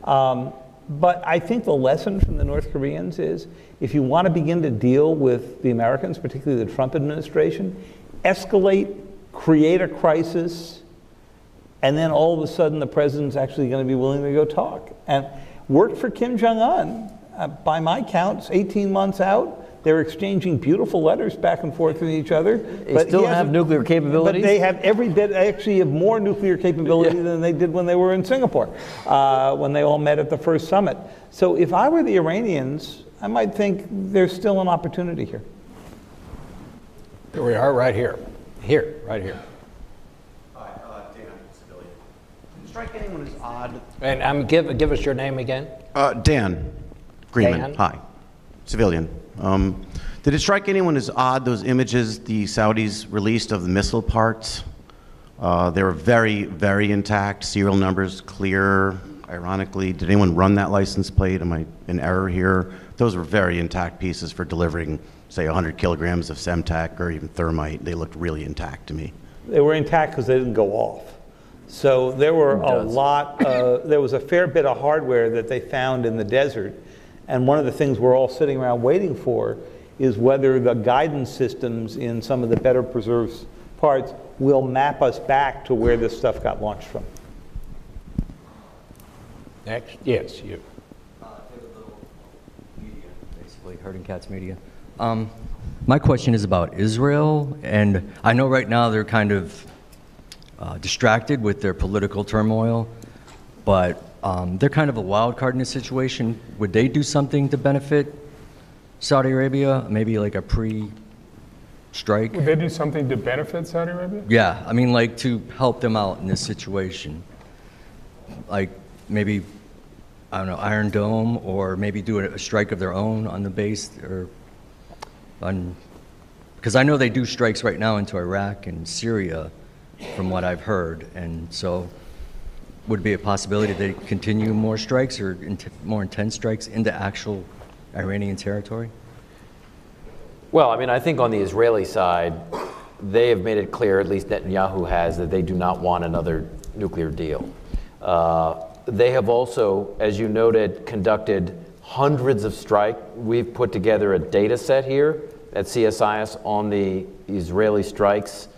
Um, but I think the lesson from the North Koreans is if you want to begin to deal with the Americans, particularly the Trump administration, escalate, create a crisis, and then all of a sudden the president's actually going to be willing to go talk. And worked for Kim Jong un. Uh, by my counts, 18 months out, they're exchanging beautiful letters back and forth with each other.
They still
he
have nuclear capabilities?
But they have every bit, actually, have more nuclear capability than they did when they were in Singapore, uh, when they all met at the first summit. So if I were the Iranians, I might think there's still an opportunity here.
Here we are, right here. Here, right here.
Hi, uh, Dan, civilian. Did it strike anyone as odd?
And um, give, give us your name again.
Uh, Dan Greenman.
Dan?
Hi, civilian. Um, did it strike anyone as odd those images the Saudis released of the missile parts? Uh, they were very, very intact. Serial numbers clear. Ironically, did anyone run that license plate? Am I in error here? Those were very intact pieces for delivering, say, 100 kilograms of Semtex or even thermite. They looked really intact to me.
They were intact because they didn't go off. So there were a lot, uh, there was a fair bit of hardware that they found in the desert. And one of the things we're all sitting around waiting for is whether the guidance systems in some of the better preserved parts will map us back to where this stuff got launched from.
Next, yes, you.
Uh, media, basically herding cats media. Um, my question is about Israel, and I know right now they're kind of uh, distracted with their political turmoil, but um, they're kind of a wild card in this situation. Would they do something to benefit Saudi Arabia? Maybe like a pre-strike?
Would they do something to benefit Saudi Arabia?
Yeah, I mean, like to help them out in this situation. Like maybe, I don't know, Iron Dome, or maybe do a, a strike of their own on the base, or on. Because I know they do strikes right now into Iraq and Syria, from what I've heard, and so would be a possibility they continue more strikes or int- more intense strikes into actual Iranian territory?
Well, I mean, I think on the Israeli side, they have made it clear, at least Netanyahu has, that they do not want another nuclear deal. Uh, they have also, as you noted, conducted hundreds of strikes. We've put together a data set here at CSIS on the Israeli strikes.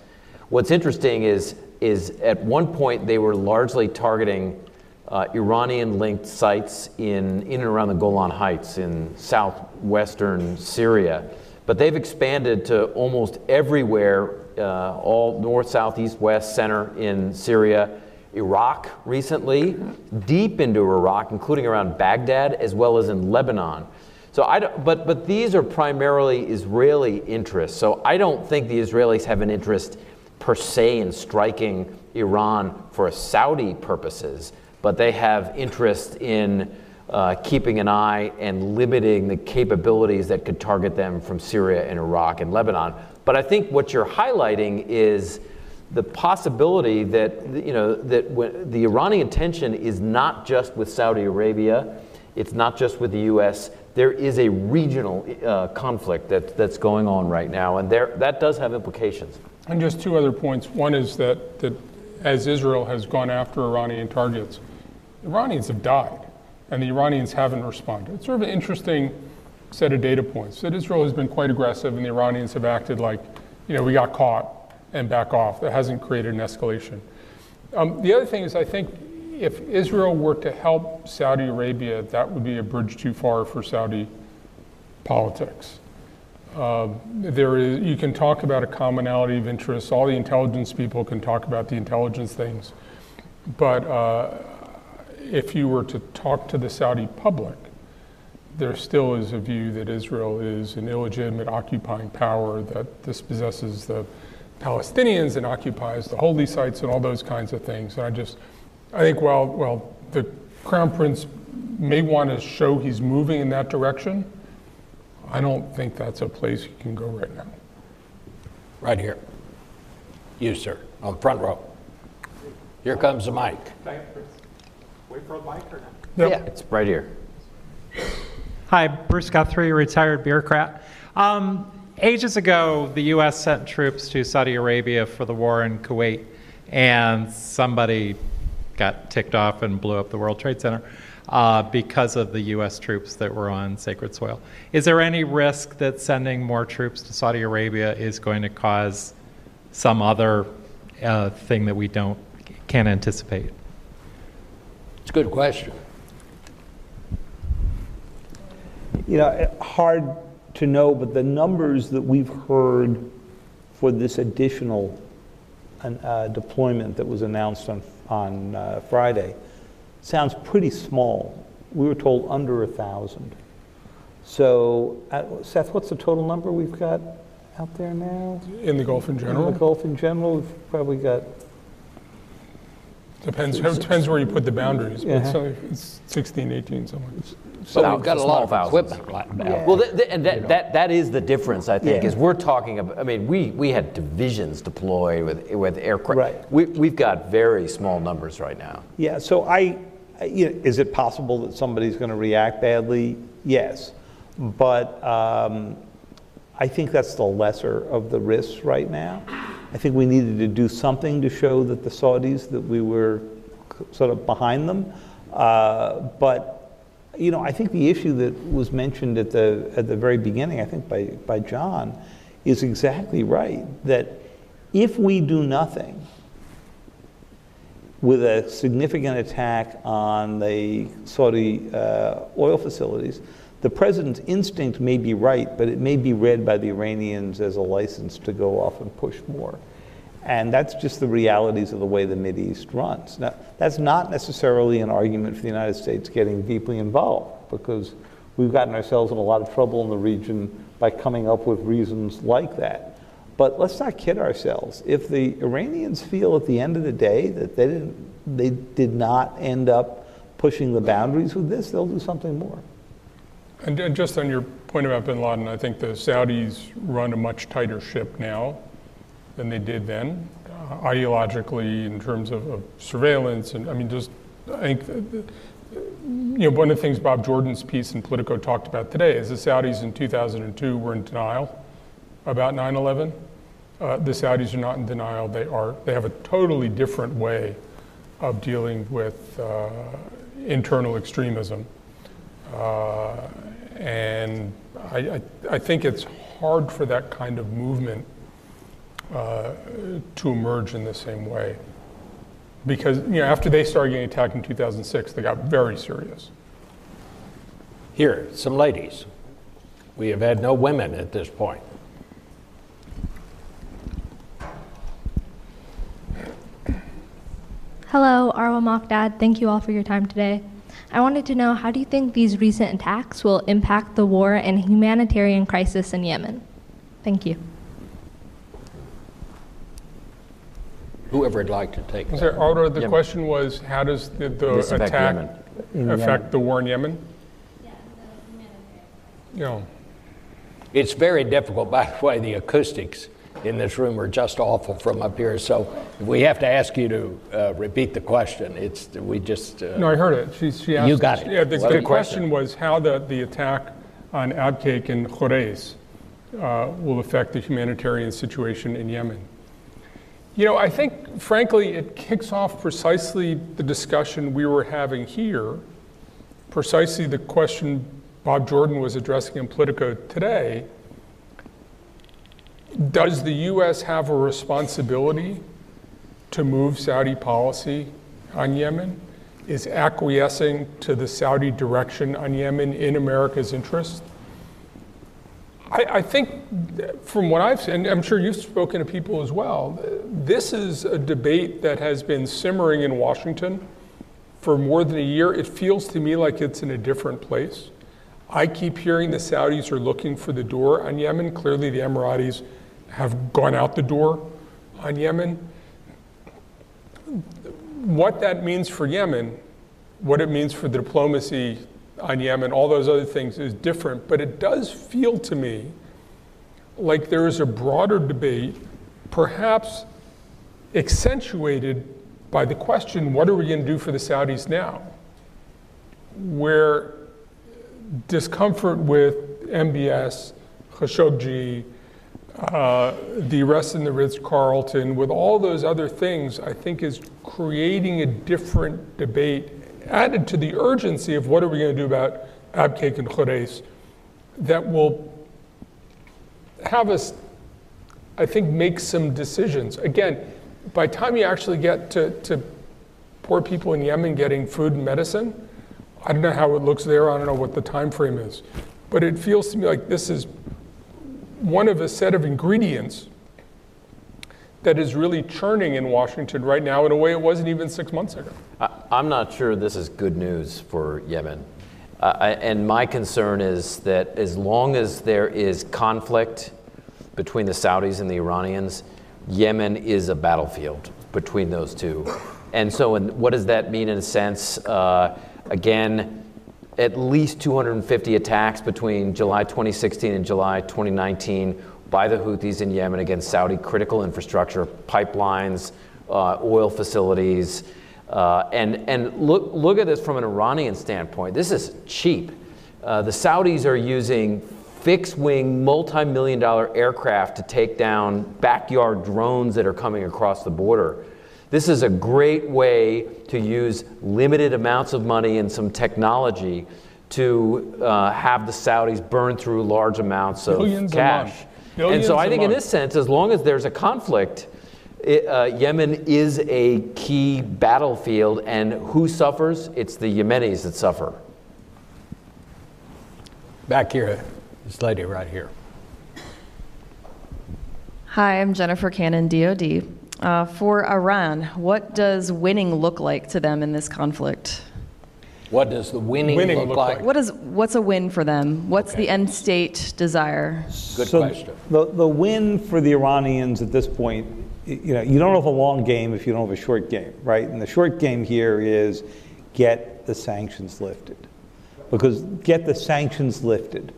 What's interesting is, is at one point they were largely targeting uh, Iranian linked sites in, in and around the Golan Heights in southwestern Syria. But they've expanded to almost everywhere, uh, all north, south, east, west, center in Syria. Iraq recently, deep into Iraq, including around Baghdad, as well as in Lebanon. So I don't, but, but these are primarily Israeli interests. So I don't think the Israelis have an interest per se in striking Iran for Saudi purposes, but they have interest in uh, keeping an eye and limiting the capabilities that could target them from Syria and Iraq and Lebanon. But I think what you're highlighting is the possibility that you know that when, the Iranian tension is not just with Saudi Arabia, it's not just with the U.S. There is a regional uh, conflict that, that's going on right now, and there, that does have implications.
And just two other points. One is that, that as Israel has gone after Iranian targets, Iranians have died, and the Iranians haven't responded. It's sort of an interesting set of data points that Israel has been quite aggressive, and the Iranians have acted like, you know, we got caught and back off. That hasn't created an escalation. Um, the other thing is, I think if Israel were to help Saudi Arabia, that would be a bridge too far for Saudi politics. Uh, there is, you can talk about a commonality of interests. All the intelligence people can talk about the intelligence things. But uh, if you were to talk to the Saudi public, there still is a view that Israel is an illegitimate occupying power that dispossesses the Palestinians and occupies the holy sites and all those kinds of things. And I just, I think while, while the Crown Prince may want to show he's moving in that direction, I don't think that's a place you can go right now.
Right here. You, sir, on front row. Here comes the mic.
Wait for a mic or not?
Yeah.
It's right here.
Hi, Bruce Guthrie, retired bureaucrat. Um, ages ago, the U.S. sent troops to Saudi Arabia for the war in Kuwait, and somebody got ticked off and blew up the World Trade Center uh, because of the U.S. troops that were on sacred soil. Is there any risk that sending more troops to Saudi Arabia is going to cause some other uh, thing that we don't can't anticipate?
It's a good question.
You know, hard to know, but the numbers that we've heard for this additional uh, deployment that was announced on, on uh, Friday sounds pretty small. We were told under a thousand. So, uh, Seth, what's the total number we've got out there now?
In the Gulf in general?
In the Gulf in general, we've probably got,
Depends, it depends where you put the boundaries, but
Yeah.
so it's 16, 18, somewhere.
But we've got a lot of
Small thousands.
equipment like that.
Well, th- th- and that, that, that is the difference, I think,
Yeah.
is we're talking about, I mean, we, we had divisions deployed with, with aircraft.
Right.
We, we've got very small numbers right now.
yeah, so I, I- you know, is it possible that somebody's going to react badly? Yes. But um, I think that's the lesser of the risks right now. I think we needed to do something to show that the Saudis, that we were sort of behind them. Uh, But, you know, I think the issue that was mentioned at the, at the very beginning, I think by, by John, is exactly right. That if we do nothing, with a significant attack on the Saudi uh, oil facilities, the president's instinct may be right, but it may be read by the Iranians as a license to go off and push more. And that's just the realities of the way the Mideast runs. Now, that's not necessarily an argument for the United States getting deeply involved, because we've gotten ourselves in a lot of trouble in the region by coming up with reasons like that. But let's not kid ourselves. If the Iranians feel at the end of the day that they didn't, they did not end up pushing the boundaries with this, they'll do something more.
And and just on your point about bin Laden, I think the Saudis run a much tighter ship now than they did then, uh, ideologically, in terms of, of surveillance. And I mean, just, I think, the- you know, one of the things Bob Jordan's piece in Politico talked about today is the Saudis in 2002 were in denial about 9 11. Uh, the Saudis are not in denial. They are, they have a totally different way of dealing with uh, internal extremism. Uh, and I, I, I think it's hard for that kind of movement uh, to emerge in the same way. Because you know, after they started getting attacked in 2006, they got very serious.
Here, some ladies. We have had no women at this point.
Hello, Arwa Mokdad. Thank you all for your time today. I wanted to know how do you think these recent attacks will impact the war and humanitarian crisis in Yemen? Thank you.
Whoever would like to take
Was
that.
there, the
Yemen.
question was, how does the, the
This affect
attack
Yemen.
affect the war in Yemen? Yeah.
It's very difficult, by the way, the acoustics in this room are just awful from up here. So if we have to ask you to uh, repeat the question. It's, we just, uh,
No, I heard it. She, she asked.
You got it.
Yeah, the,
Well,
the question was how the, the attack on Abqaiq and Khurais uh, will affect the humanitarian situation in Yemen. You know, I think, frankly, it kicks off precisely the discussion we were having here, precisely the question Bob Jordan was addressing in Politico today. Does the U.S. have a responsibility to move Saudi policy on Yemen? Is acquiescing to the Saudi direction on Yemen in America's interest? I, I think from what I've seen, and I'm sure you've spoken to people as well, this is a debate that has been simmering in Washington for more than a year. It feels to me like it's in a different place. I keep hearing the Saudis are looking for the door on Yemen. Clearly, the Emiratis have gone out the door on Yemen. What that means for Yemen, what it means for the diplomacy on Yemen, all those other things is different, but it does feel to me like there is a broader debate, perhaps accentuated by the question what are we going to do for the Saudis now? Where discomfort with MBS, Khashoggi, uh, the arrest in the Ritz Carlton, with all those other things, I think is creating a different debate, added to the urgency of what are we going to do about Abqaiq and Khurais, that will have us, I think, make some decisions. Again, by the time you actually get to, to poor people in Yemen getting food and medicine, I don't know how it looks there. I don't know what the time frame is. But it feels to me like this is one of a set of ingredients that is really churning in Washington right now in a way it wasn't even six months ago.
I, am not sure this is good news for Yemen. Uh, and my concern is that as long as there is conflict between the Saudis and the Iranians, Yemen is a battlefield between those two. And so, in, what does that mean in a sense? Uh, again, at least 250 attacks between July 2016 and July 2019 by the Houthis in Yemen against Saudi critical infrastructure, pipelines, uh, oil facilities. Uh, and and look, look at this from an Iranian standpoint. This is cheap. Uh, the Saudis are using fixed wing, multi million dollar aircraft to take down backyard drones that are coming across the border. This is a great way to use limited amounts of money and some technology to uh, have the Saudis burn through large amounts of
Billions
cash. and so I think, in
month.
this sense, as long as there's a conflict, it, uh, Yemen is a key battlefield, and who suffers? It's the Yemenis that suffer.
Back here, this lady right here.
Hi, I'm Jennifer Cannon, DoD. Uh, for Iran, what does winning look like to them in this conflict?
What does the winning,
Winning
look,
look
like?
like?
What is what's a win for them? What's the end state desire?
Good
so
question.
The, the win for the Iranians at this point, you know, you don't have a long game if you don't have a short game, right? And the short game here is get the sanctions lifted. Because get the sanctions lifted.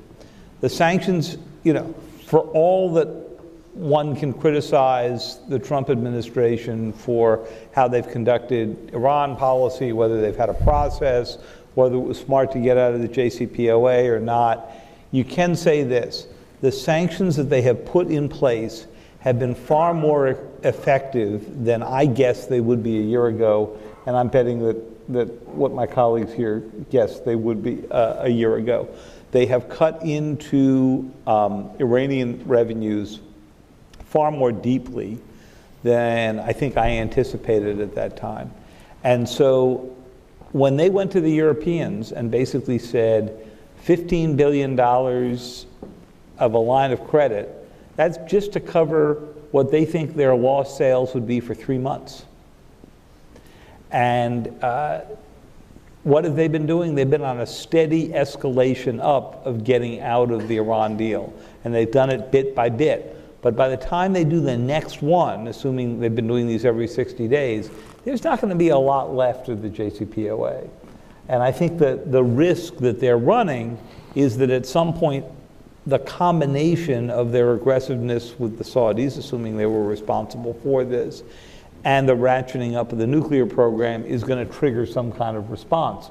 The sanctions, you know, for all that one can criticize the Trump administration for how they've conducted Iran policy, whether they've had a process, whether it was smart to get out of the JCPOA or not. You can say this the sanctions that they have put in place have been far more effective than I guess they would be a year ago, and I'm betting that, that what my colleagues here guess they would be uh, a year ago. They have cut into um, Iranian revenues far more deeply than I think I anticipated at that time. And so when they went to the Europeans and basically said $15 billion of a line of credit, that's just to cover what they think their lost sales would be for three months. And uh, what have they been doing? They've been on a steady escalation up of getting out of the Iran deal. And they've done it bit by bit. But by the time they do the next one, assuming they've been doing these every 60 days, there's not going to be a lot left of the JCPOA. And I think that the risk that they're running is that at some point, the combination of their aggressiveness with the Saudis, assuming they were responsible for this, and the ratcheting up of the nuclear program is going to trigger some kind of response.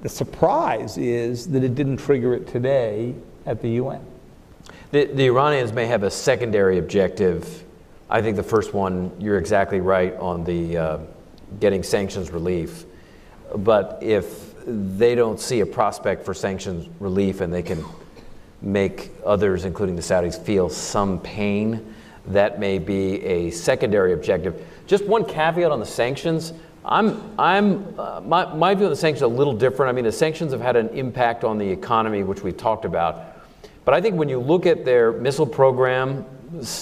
The surprise is that it didn't trigger it today at the UN.
The, the Iranians may have a secondary objective. I think the first one, you're exactly right on the uh, getting sanctions relief. But if they don't see a prospect for sanctions relief and they can make others, including the Saudis, feel some pain, that may be a secondary objective. Just one caveat on the sanctions. I'm, I'm, uh, my, my view of the sanctions is a little different. I mean, the sanctions have had an impact on the economy, which we talked about. But I think when you look at their missile program,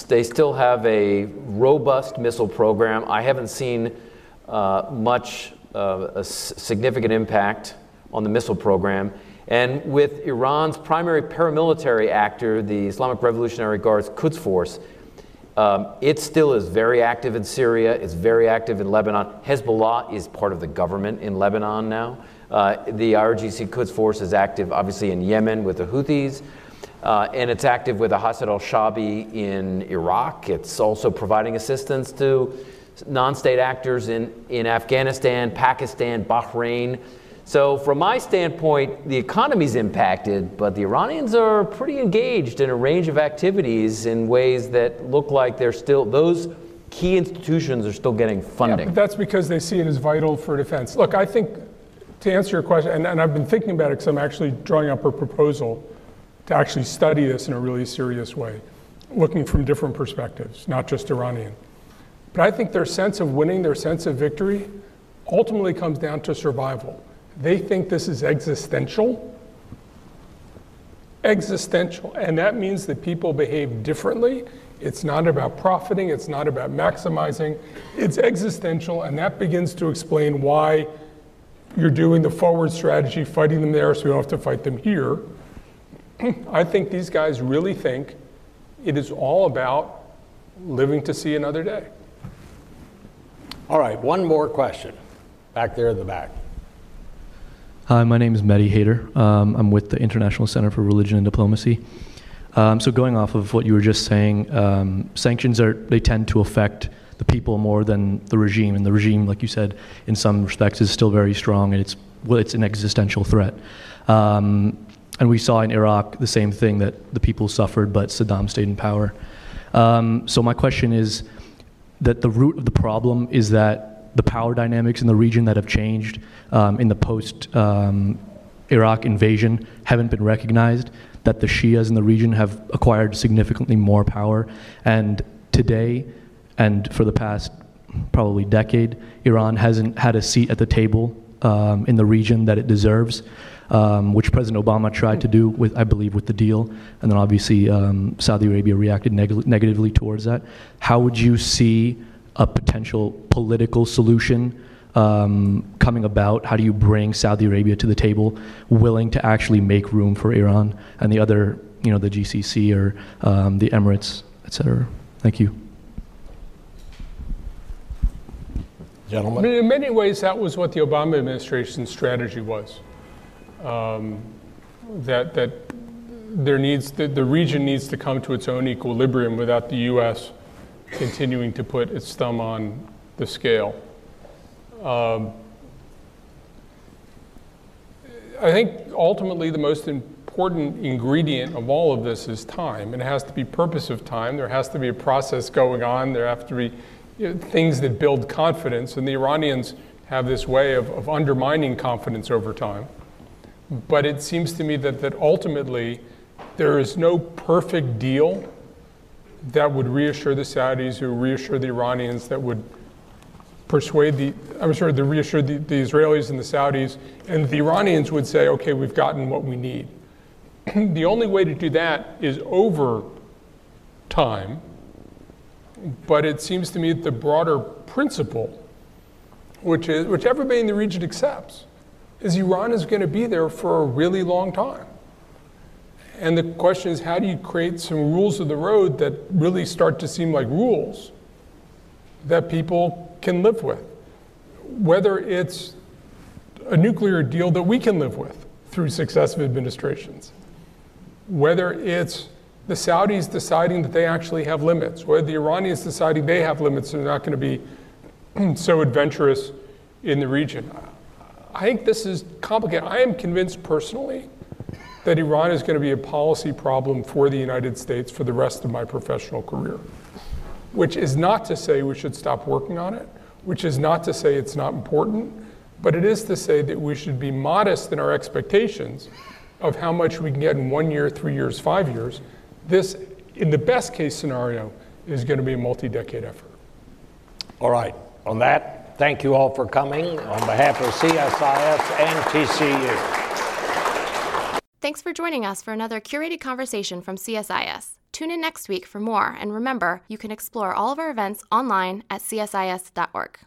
they still have a robust missile program. I haven't seen uh, much uh, a significant impact on the missile program. And with Iran's primary paramilitary actor, the Islamic Revolutionary Guards Quds Force, um, it still is very active in Syria. It's very active in Lebanon. Hezbollah is part of the government in Lebanon now. Uh, the IRGC Quds Force is active, obviously, in Yemen with the Houthis. Uh, and it's active with the Hashd al-Shaabi in Iraq. It's also providing assistance to non-state actors in, in Afghanistan, Pakistan, Bahrain. So from my standpoint, the economy's impacted, but the Iranians are pretty engaged in a range of activities in ways that look like they're still, those key institutions are still getting funding.
Yeah, but that's because they see it as vital for defense. Look, I think to answer your question, and, and I've been thinking about it because I'm actually drawing up a proposal to actually study this in a really serious way, looking from different perspectives, not just Iranian. But I think their sense of winning, their sense of victory, ultimately comes down to survival. They think this is existential. Existential. And that means that people behave differently. It's not about profiting, it's not about maximizing, it's existential. And that begins to explain why you're doing the forward strategy, fighting them there so you don't have to fight them here. I think these guys really think it is all about living to see another day.
All right, one more question. Back there in the back.
Hi, my name is Mehdi Hader. Um, I'm with the International Center for Religion and Diplomacy. Um, so going off of what you were just saying, um, sanctions are they tend to affect the people more than the regime, and the regime, like you said, in some respects, is still very strong, and it's well, it's an existential threat. Um, and we saw in Iraq the same thing that the people suffered, but Saddam stayed in power. Um, so my question is that the root of the problem is that the power dynamics in the region that have changed um, in the post um, Iraq invasion haven't been recognized, that the Shias in the region have acquired significantly more power. And today, and for the past probably decade, Iran hasn't had a seat at the table um, in the region that it deserves. Um, which President Obama tried to do with, I believe, with the deal, and then obviously um, Saudi Arabia reacted neg- negatively towards that. How would you see a potential political solution um, coming about? How do you bring Saudi Arabia to the table, willing to actually make room for Iran and the other, you know, the GCC or um, the Emirates, et cetera? Thank you.
Gentlemen. I mean, in many ways, that was what the Obama administration's strategy was. Um, that that there needs the, the region needs to come to its own equilibrium without the U.S. continuing to put its thumb on the scale. Um, I think ultimately the most important ingredient of all of this is time. It has to be purpose of time. There has to be a process going on. There have to be you know, things that build confidence. And the Iranians have this way of, of undermining confidence over time. But it seems to me that, that ultimately there is no perfect deal that would reassure the Saudis, who reassure the Iranians, that would persuade the, I'm sorry, to reassure the, the Israelis and the Saudis, and the Iranians would say, okay, we've gotten what we need. the only way to do that is over time, but it seems to me that the broader principle, which is which everybody in the region accepts, is Iran is going to be there for a really long time. And the question is, how do you create some rules of the road that really start to seem like rules that people can live with? Whether it's a nuclear deal that we can live with through successive administrations, whether it's the Saudis deciding that they actually have limits, whether the Iranians deciding they have limits and they're not going to be so adventurous in the region. I think this is complicated. I am convinced personally that Iran is going to be a policy problem for the United States for the rest of my professional career, which is not to say we should stop working on it, which is not to say it's not important, but it is to say that we should be modest in our expectations of how much we can get in one year, three years, five years. This, in the best case scenario, is going to be a multi decade effort.
All right. On that, thank you all for coming on behalf of CSIS and TCU.
Thanks for joining us for another curated conversation from CSIS. Tune in next week for more, and remember, you can explore all of our events online at csis.org.